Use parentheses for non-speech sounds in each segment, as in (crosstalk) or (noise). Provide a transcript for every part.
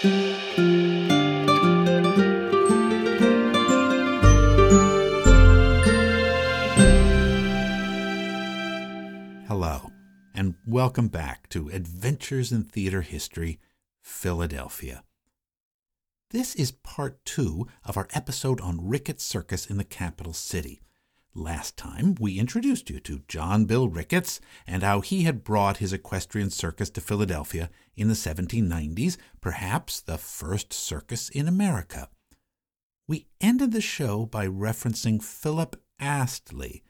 Hello, and welcome back to Adventures in Theater History, Philadelphia. This is part two of our episode on Ricketts Circus in the capital city. Last time, we introduced you to John Bill Ricketts and how he had brought his equestrian circus to Philadelphia in the 1790s, perhaps the first circus in America. We ended the show by referencing Philip Astley,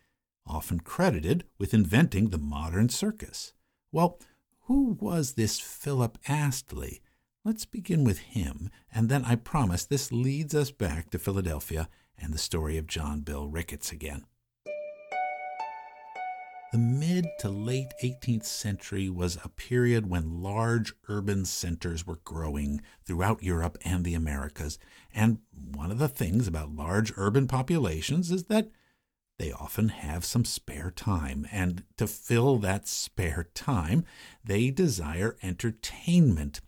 often credited with inventing the modern circus. Well, who was this Philip Astley? Let's begin with him, and then I promise this leads us back to Philadelphia and the story of John Bill Ricketts again. The mid to late 18th century was a period when large urban centers were growing throughout Europe and the Americas. And one of the things about large urban populations is that they often have some spare time. And to fill that spare time, they desire entertainment.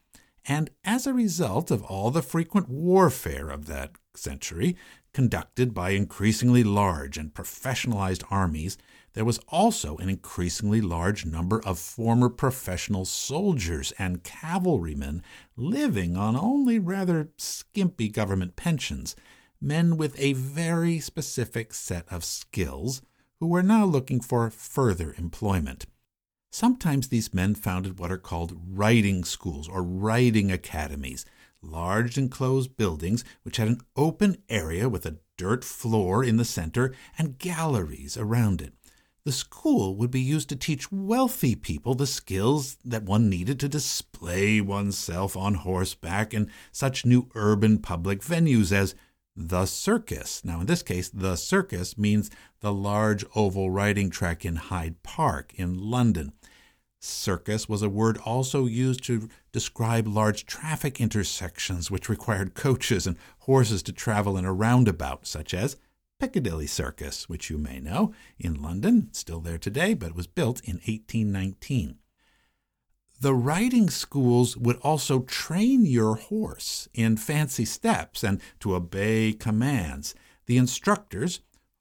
And as a result of all the frequent warfare of that century, conducted by increasingly large and professionalized armies, there was also an increasingly large number of former professional soldiers and cavalrymen living on only rather skimpy government pensions, men with a very specific set of skills who were now looking for further employment. Sometimes these men founded what are called riding schools or riding academies, large enclosed buildings which had an open area with a dirt floor in the center and galleries around it. The school would be used to teach wealthy people the skills that one needed to display oneself on horseback in such new urban public venues as the circus. Now, in this case, the circus means the large oval riding track in Hyde Park in London. Circus was a word also used to describe large traffic intersections which required coaches and horses to travel in a roundabout, such as Piccadilly Circus, which you may know, in London, still there today, but was built in 1819. The riding schools would also train your horse in fancy steps and to obey commands. The instructors,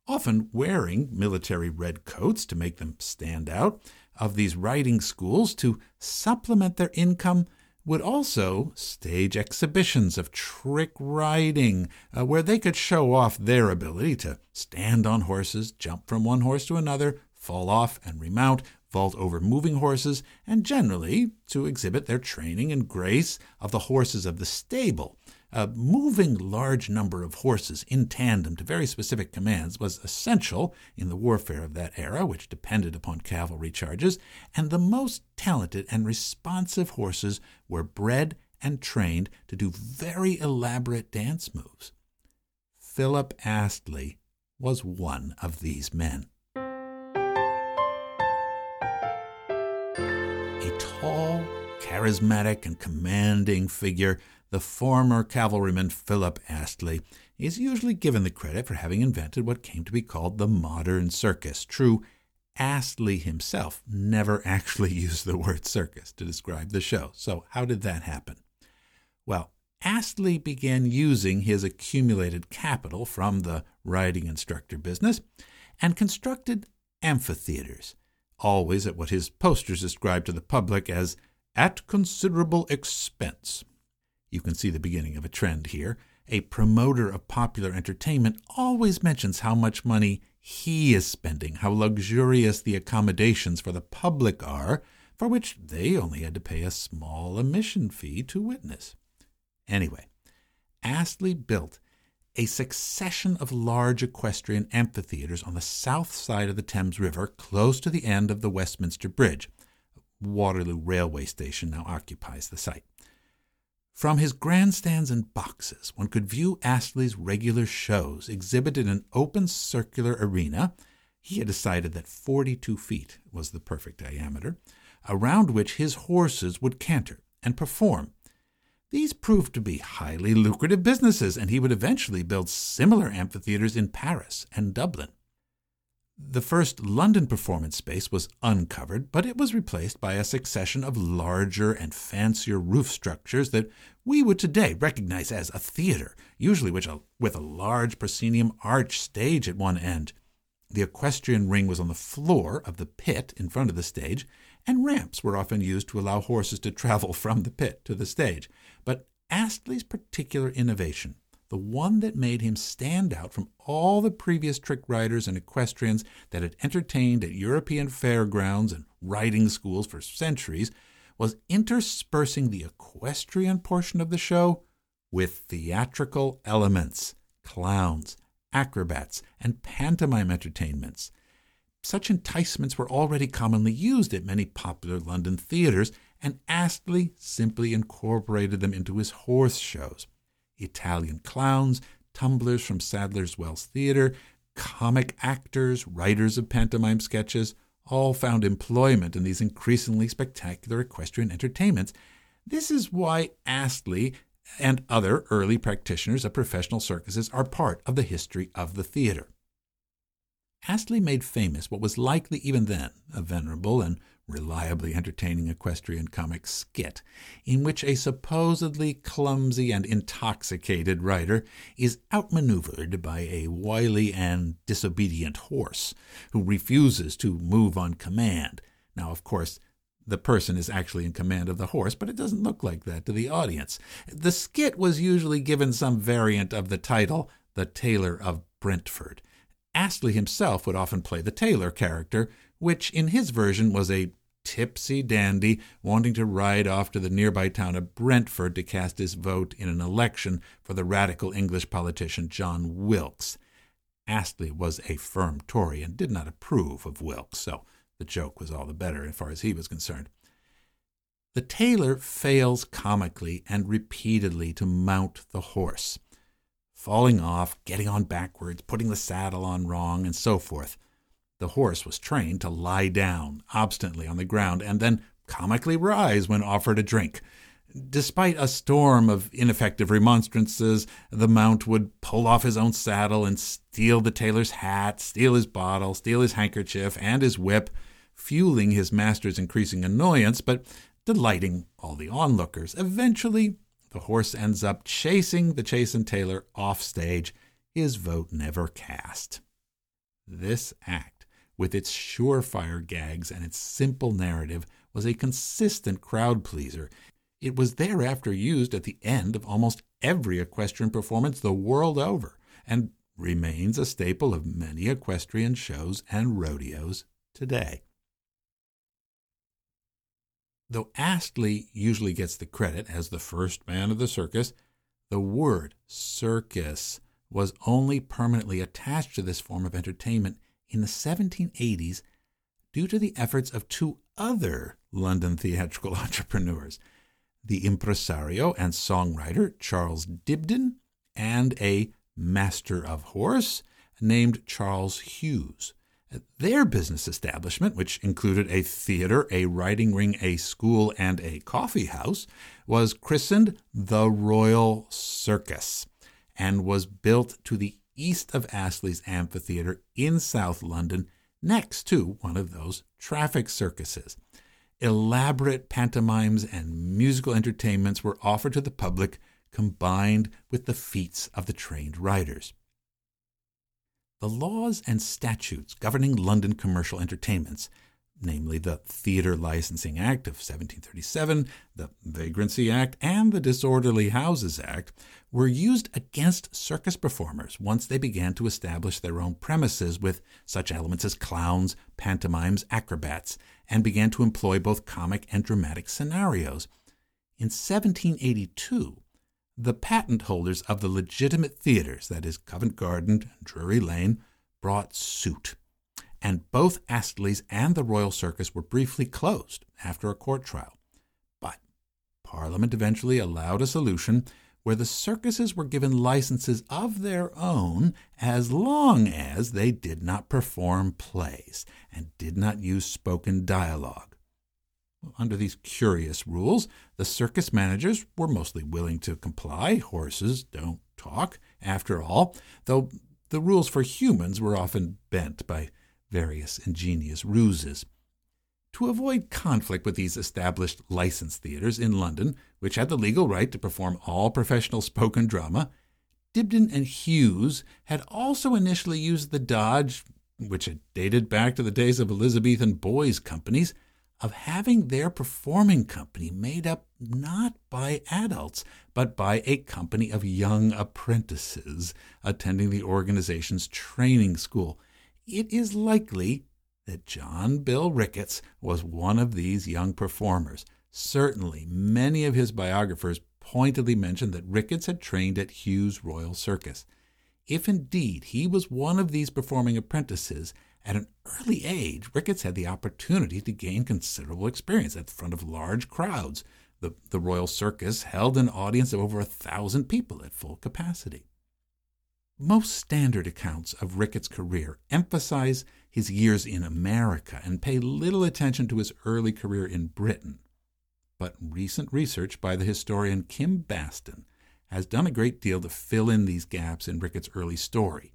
often wearing military red coats to make them stand out, of these riding schools to supplement their income would also stage exhibitions of trick riding uh, where they could show off their ability to stand on horses, jump from one horse to another, fall off and remount, vault over moving horses, and generally to exhibit their training and grace of the horses of the stable. A moving large number of horses in tandem to very specific commands was essential in the warfare of that era, which depended upon cavalry charges, and the most talented and responsive horses were bred and trained to do very elaborate dance moves. Philip Astley was one of these men. A tall, charismatic, and commanding figure the former cavalryman Philip Astley is usually given the credit for having invented what came to be called the modern circus. True, Astley himself never (laughs) actually used the word circus to describe the show. So, how did that happen? Well, Astley began using his accumulated capital from the riding instructor business and constructed amphitheaters, always at what his posters described to the public as at considerable expense. You can see the beginning of a trend here. A promoter of popular entertainment always mentions how much money he is spending, how luxurious the accommodations for the public are, for which they only had to pay a small admission fee to witness. Anyway, Astley built a succession of large equestrian amphitheaters on the south side of the Thames River, close to the end of the Westminster Bridge. Waterloo Railway Station now occupies the site. From his grandstands and boxes, one could view Astley's regular shows exhibited in an open circular arena. He had decided that 42 feet was the perfect diameter, around which his horses would canter and perform. These proved to be highly lucrative businesses, and he would eventually build similar amphitheaters in Paris and Dublin. The first London performance space was uncovered, but it was replaced by a succession of larger and fancier roof structures that we would today recognize as a theater, usually with a, with a large proscenium arch stage at one end. The equestrian ring was on the floor of the pit in front of the stage, and ramps were often used to allow horses to (laughs) travel from the pit to the stage. But Astley's particular innovation the one that made him stand out from all the previous trick riders and equestrians that had entertained at European fairgrounds and riding schools for centuries, was interspersing the equestrian portion of the show with theatrical elements, clowns, acrobats, and pantomime entertainments. Such enticements were already commonly used at many popular London theaters, and Astley simply incorporated them into his horse shows. Italian clowns, tumblers from Sadler's Wells Theater, comic actors, writers of pantomime sketches, all found employment in these increasingly spectacular equestrian entertainments. This is why Astley and other early practitioners of professional circuses are part of the history of the theater. Astley made famous what was likely even then a venerable and reliably entertaining equestrian comic skit, in which a supposedly clumsy and intoxicated rider is outmaneuvered by a wily and disobedient horse who refuses to move on command. Now, of course, the person is actually in command of the horse, but it doesn't look like that to the audience. The skit was usually given some variant of the title, The Tailor of Brentford. Astley himself would often play the tailor character, which in his version was a tipsy dandy wanting to ride off to the nearby town of Brentford to cast his vote in an election for the radical English politician John Wilkes. Astley was a firm Tory and did not approve of Wilkes, so the joke was all the better as far as he was concerned. The tailor fails comically and repeatedly to mount the horse, falling off, getting on backwards, putting the saddle on wrong, and so forth. The horse was trained to lie down obstinately on the ground and then comically rise when offered a drink. Despite a storm of ineffective remonstrances, the mount would pull off his own saddle and steal the tailor's hat, steal his bottle, steal his handkerchief, and his whip, fueling his master's increasing annoyance, but delighting all the onlookers. Eventually, the horse ends up chasing the chastened tailor off stage, his vote never cast. This act with its surefire gags and its simple narrative, was a consistent crowd pleaser. It was thereafter used at the end of almost every equestrian performance the world over, and remains a staple of many equestrian shows and rodeos today. Though Astley usually gets the credit as the first man of the circus, the word circus was only permanently attached to this form of entertainment in the 1780s due to the efforts of two other London theatrical (laughs) entrepreneurs the impresario and songwriter Charles Dibdin and a master of horse named Charles Hughes. Their business establishment, which included a theater, a riding ring, a school, and a coffee house, was christened the Royal Circus and was built to the east of Astley's Amphitheatre in South London, next to one of those traffic circuses. Elaborate pantomimes and musical entertainments were offered to the public, combined with the feats of the trained riders. The laws and statutes governing London commercial entertainments namely the Theatre Licensing Act of 1737, the Vagrancy Act, and the Disorderly Houses Act, were used against circus performers once they began to establish their own premises with such elements as clowns, pantomimes, acrobats, and began to employ both comic and dramatic scenarios. In 1782, the patent holders of the legitimate theaters, that is, Covent Garden and Drury Lane, brought suit and both Astley's and the Royal Circus were briefly closed after a court trial. But Parliament eventually allowed a solution where the circuses were given licenses of their own as long as they did not perform plays and did not use spoken dialogue. Under these curious rules, the circus managers were mostly willing to comply. Horses don't talk, after all, though the rules for humans were often bent by various ingenious ruses. To avoid conflict with these established licensed theaters in London, which had the legal right to perform all professional spoken drama, Dibdin and Hughes had also initially used the dodge, which had dated back to the days of Elizabethan boys' companies, of having their performing company made up not by adults, but by a company of young apprentices attending the organization's training school. It is likely that John Bill Ricketts was one of these young performers. Certainly, many of his biographers pointedly mention that Ricketts had trained at Hughes Royal Circus. If indeed he was one of these performing apprentices, at an early age, Ricketts had the opportunity to gain considerable experience at the front of large crowds. The, the Royal Circus held an audience of over a thousand people at full capacity. Most standard accounts of Ricketts' career emphasize his years in America and pay little attention to his early career in Britain. But recent research by the historian Kim Baston has done a great deal to fill in these gaps in Ricketts' early story,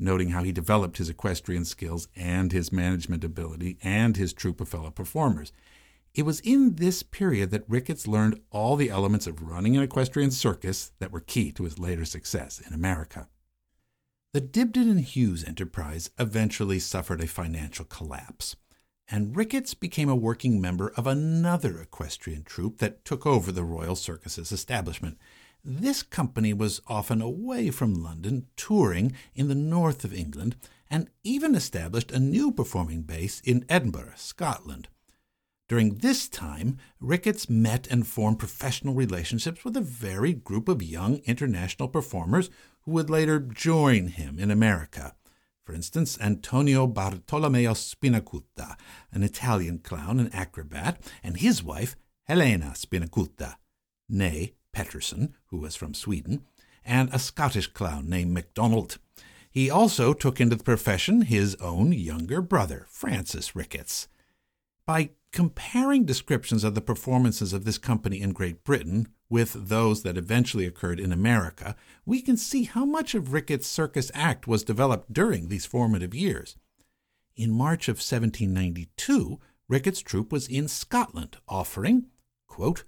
noting how he developed his equestrian skills and his management ability and his troupe of fellow performers. It was in this period that Ricketts learned all the elements of running an equestrian circus that were key to his later success in America. The Dibdin and Hughes enterprise eventually suffered a financial collapse, and Ricketts became a working member of another equestrian troupe that took over the Royal Circus's establishment. This company was often away from London, touring in the north of England, and even established a new performing base in Edinburgh, Scotland. During this time, Ricketts met and formed professional relationships with a varied group of young international performers who would later join him in America. For instance, Antonio Bartolomeo Spinacuta, an Italian clown and acrobat, and his wife, Helena Spinacuta, née Petterson, who was from Sweden, and a Scottish clown named MacDonald. He also took into the profession his own younger brother, Francis Ricketts. By comparing descriptions of the performances of this company in Great Britain with those that eventually occurred in America, we can see how much of Ricketts' circus act was developed during these formative years. In March of 1792, Ricketts' troupe was in Scotland, offering, quote,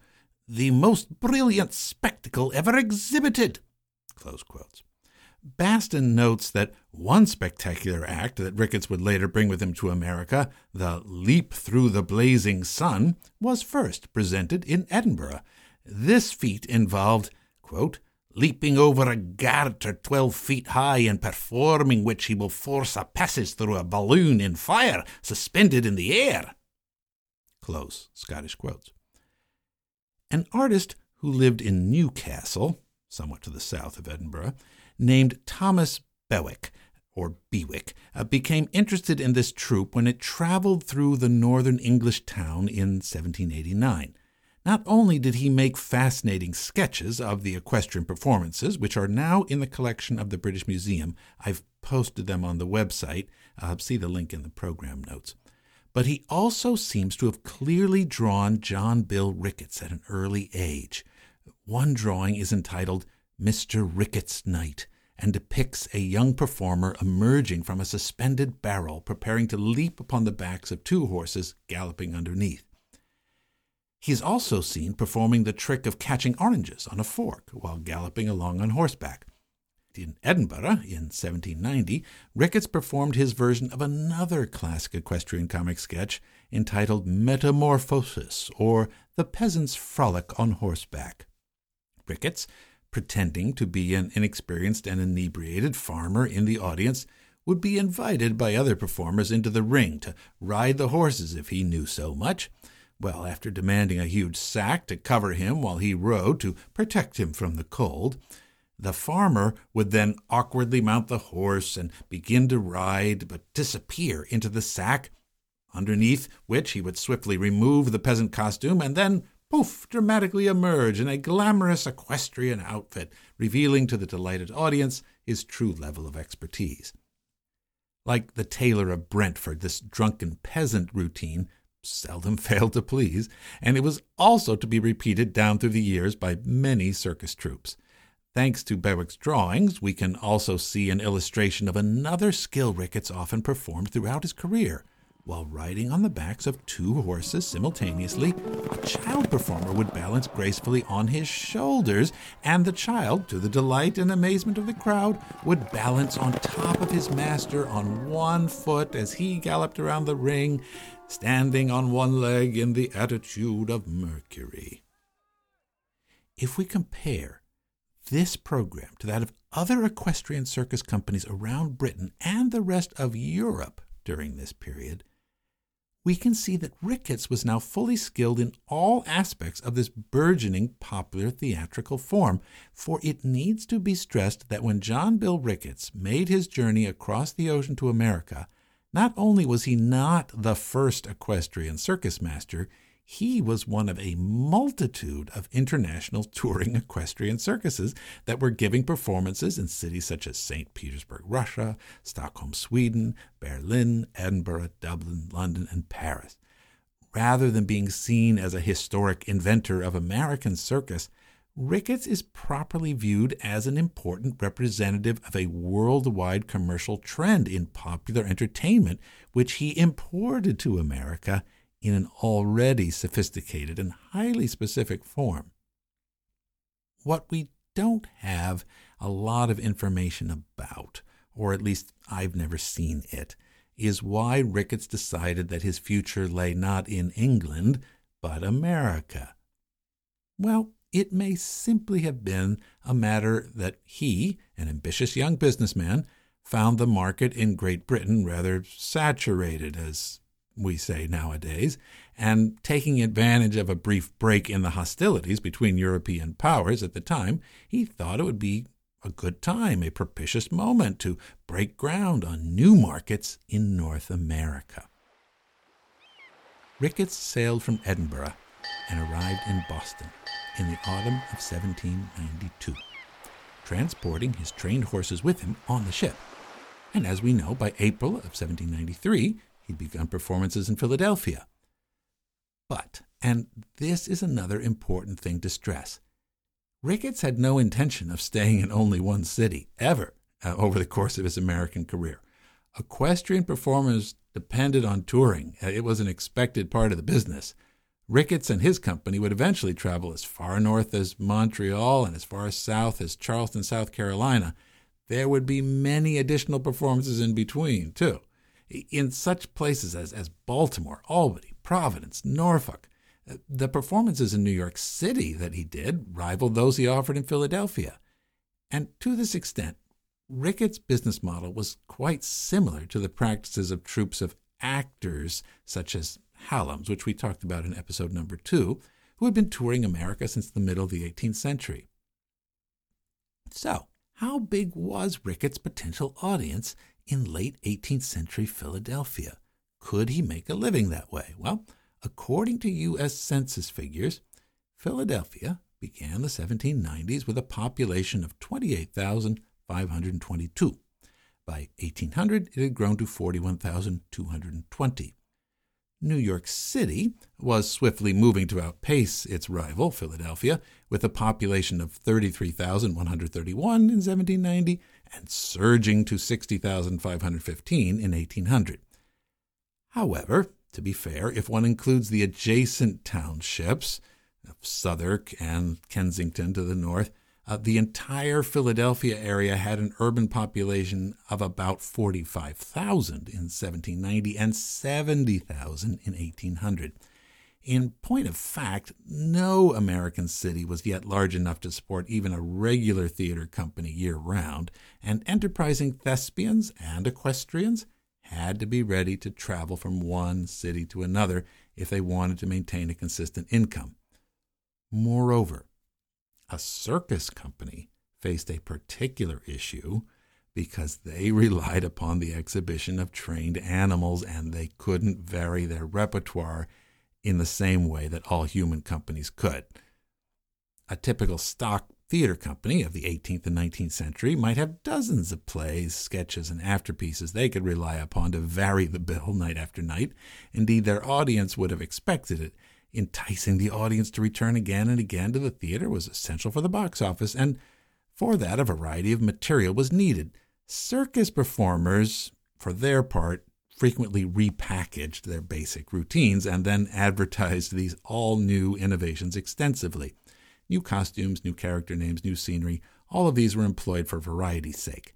the most brilliant spectacle ever exhibited. Baston notes that one spectacular act that Ricketts would later bring with him to America, the Leap Through the Blazing Sun, was first presented in Edinburgh this feat involved, quote, leaping over a garter twelve feet high and performing which he will force a passage through a balloon in fire suspended in the air. Close Scottish quotes. An artist who lived in Newcastle, somewhat to the south of Edinburgh, named Thomas Bewick, or Bewick, uh, became interested in this troupe when it traveled through the northern English town in 1789. Not only did he make fascinating sketches of the equestrian performances, which are now in the collection of the British Museum, I've posted them on the website, uh, see the link in the program notes, but he also seems to have clearly drawn John Bill Ricketts at an early age. One drawing is entitled Mr. Ricketts' Night and depicts a young performer emerging from a suspended barrel, preparing to leap upon the backs of two horses galloping underneath. He is also seen performing the trick of catching oranges on a fork while galloping along on horseback. In Edinburgh, in 1790, Ricketts performed his version of another classic equestrian comic sketch entitled Metamorphosis, or The Peasant's Frolic on Horseback. Ricketts, pretending to be an inexperienced and inebriated farmer in the audience, would be invited by other performers into the ring to ride the horses if he knew so much well, after demanding a huge sack to cover him while he rode to protect him from the cold, the farmer would then awkwardly mount the horse and begin to ride, but disappear into the sack, underneath which he would swiftly remove the peasant costume and then, poof, dramatically emerge in a glamorous equestrian outfit, revealing to the delighted audience his true level of expertise. Like the tailor of Brentford, this drunken peasant routine seldom (laughs) failed to please, and it was also to be repeated down through the years by many circus troupes. Thanks to Bewick's drawings, we can also see an illustration of another skill Ricketts often performed throughout his career. While riding on the backs of two horses simultaneously, a child performer would balance gracefully on his shoulders, and the child, to the delight and amazement of the crowd, would balance on top of his master on one foot as he galloped around the ring, standing on one leg in the attitude of Mercury. If we compare this program to that of other equestrian circus companies around Britain and the rest of Europe during this period, we can see that Ricketts was now fully skilled in all aspects of this burgeoning popular theatrical form, for it needs to be stressed that when John Bill Ricketts made his journey across the ocean to America, not only was he not the first equestrian circus master, he was one of a multitude of international touring (laughs) equestrian circuses that were giving performances in cities such as St. Petersburg, Russia, Stockholm, Sweden, Berlin, Edinburgh, Dublin, London, and Paris. Rather than being seen as a historic inventor of American circus, Ricketts is properly viewed as an important representative of a worldwide commercial trend in popular entertainment, which he imported to America in an already sophisticated and highly specific form. What we don't have a lot of information about, or at least I've never seen it, is why Ricketts decided that his future lay not in England, but America. Well, it may simply have been a matter that he, an ambitious young businessman, found the market in Great Britain rather saturated, as we say nowadays, and taking advantage of a brief break in the hostilities between European powers at the time, he thought it would be a good time, a propitious moment to break ground on new markets in North America. Ricketts sailed from Edinburgh and arrived in Boston in the autumn of 1792, transporting his trained horses with him on the ship. And as we know, by April of 1793, He'd begun performances in Philadelphia. But, and this is another important thing to stress, Ricketts had no intention of staying in only one city, ever, uh, over the course of his American career. Equestrian performers depended on touring, uh, it was an expected part of the business. Ricketts and his company would eventually travel as far north as Montreal and as far south as Charleston, South Carolina. There would be many additional performances in between, too in such places as, as Baltimore, Albany, Providence, Norfolk. Uh, the performances in New York City that he did rivaled those he offered in Philadelphia. And to this extent, Ricketts' business model was quite similar to the practices of troupes of actors such as Hallams, which we talked about in episode number two, who had been touring America since the middle of the 18th century. So, how big was Ricketts' potential audience in late 18th century Philadelphia. Could he make a living that way? Well, according to U.S. Census figures, Philadelphia began the 1790s with a population of 28,522. By 1800, it had grown to 41,220. New York City was swiftly moving to outpace its rival, Philadelphia, with a population of 33,131 in 1790 and surging to 60,515 in 1800. However, to be fair, if one includes the adjacent townships of Southwark and Kensington to the north, uh, the entire Philadelphia area had an urban population of about 45,000 in 1790 and 70,000 in 1800. In point of fact, no American city was yet large enough to support even a regular theater company year round, and enterprising thespians and equestrians had to be ready to travel from one city to another if they wanted to maintain a consistent income. Moreover, a circus company faced a particular issue because they (laughs) relied upon the exhibition of trained animals and they couldn't vary their repertoire in the same way that all human companies could. A typical stock theater company of the 18th and 19th century might have dozens of plays, sketches, and afterpieces they could rely upon to vary the bill (laughs) night after night. Indeed, their audience would have expected it. Enticing the audience to return again and again to the theater was essential for the box office, and For that, a variety of material was needed. Circus performers, for their part, frequently repackaged their basic routines and then advertised these all new innovations extensively. New costumes, new character names, new scenery, all of these were employed for variety's sake.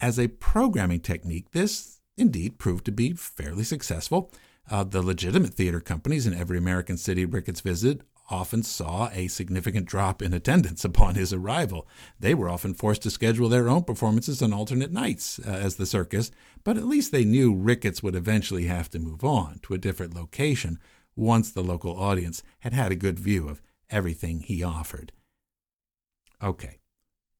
As a programming technique, this indeed proved to be fairly successful. Uh, the legitimate theater companies in every American city Ricketts visited often saw a significant drop in attendance upon his arrival. They were often forced to schedule their own performances on alternate nights uh, as the circus, but at least they knew Ricketts would eventually have to move on to a different location once the local audience had had a good view of everything he offered. Okay,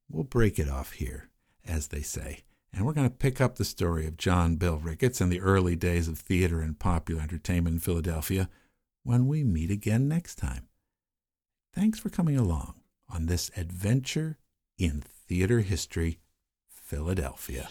we'll break it off here, as they say, and we're going to pick up the story of John Bill Ricketts and the early days of theater and popular entertainment in Philadelphia when we meet again next time. Thanks for coming along on this adventure in theater history, Philadelphia.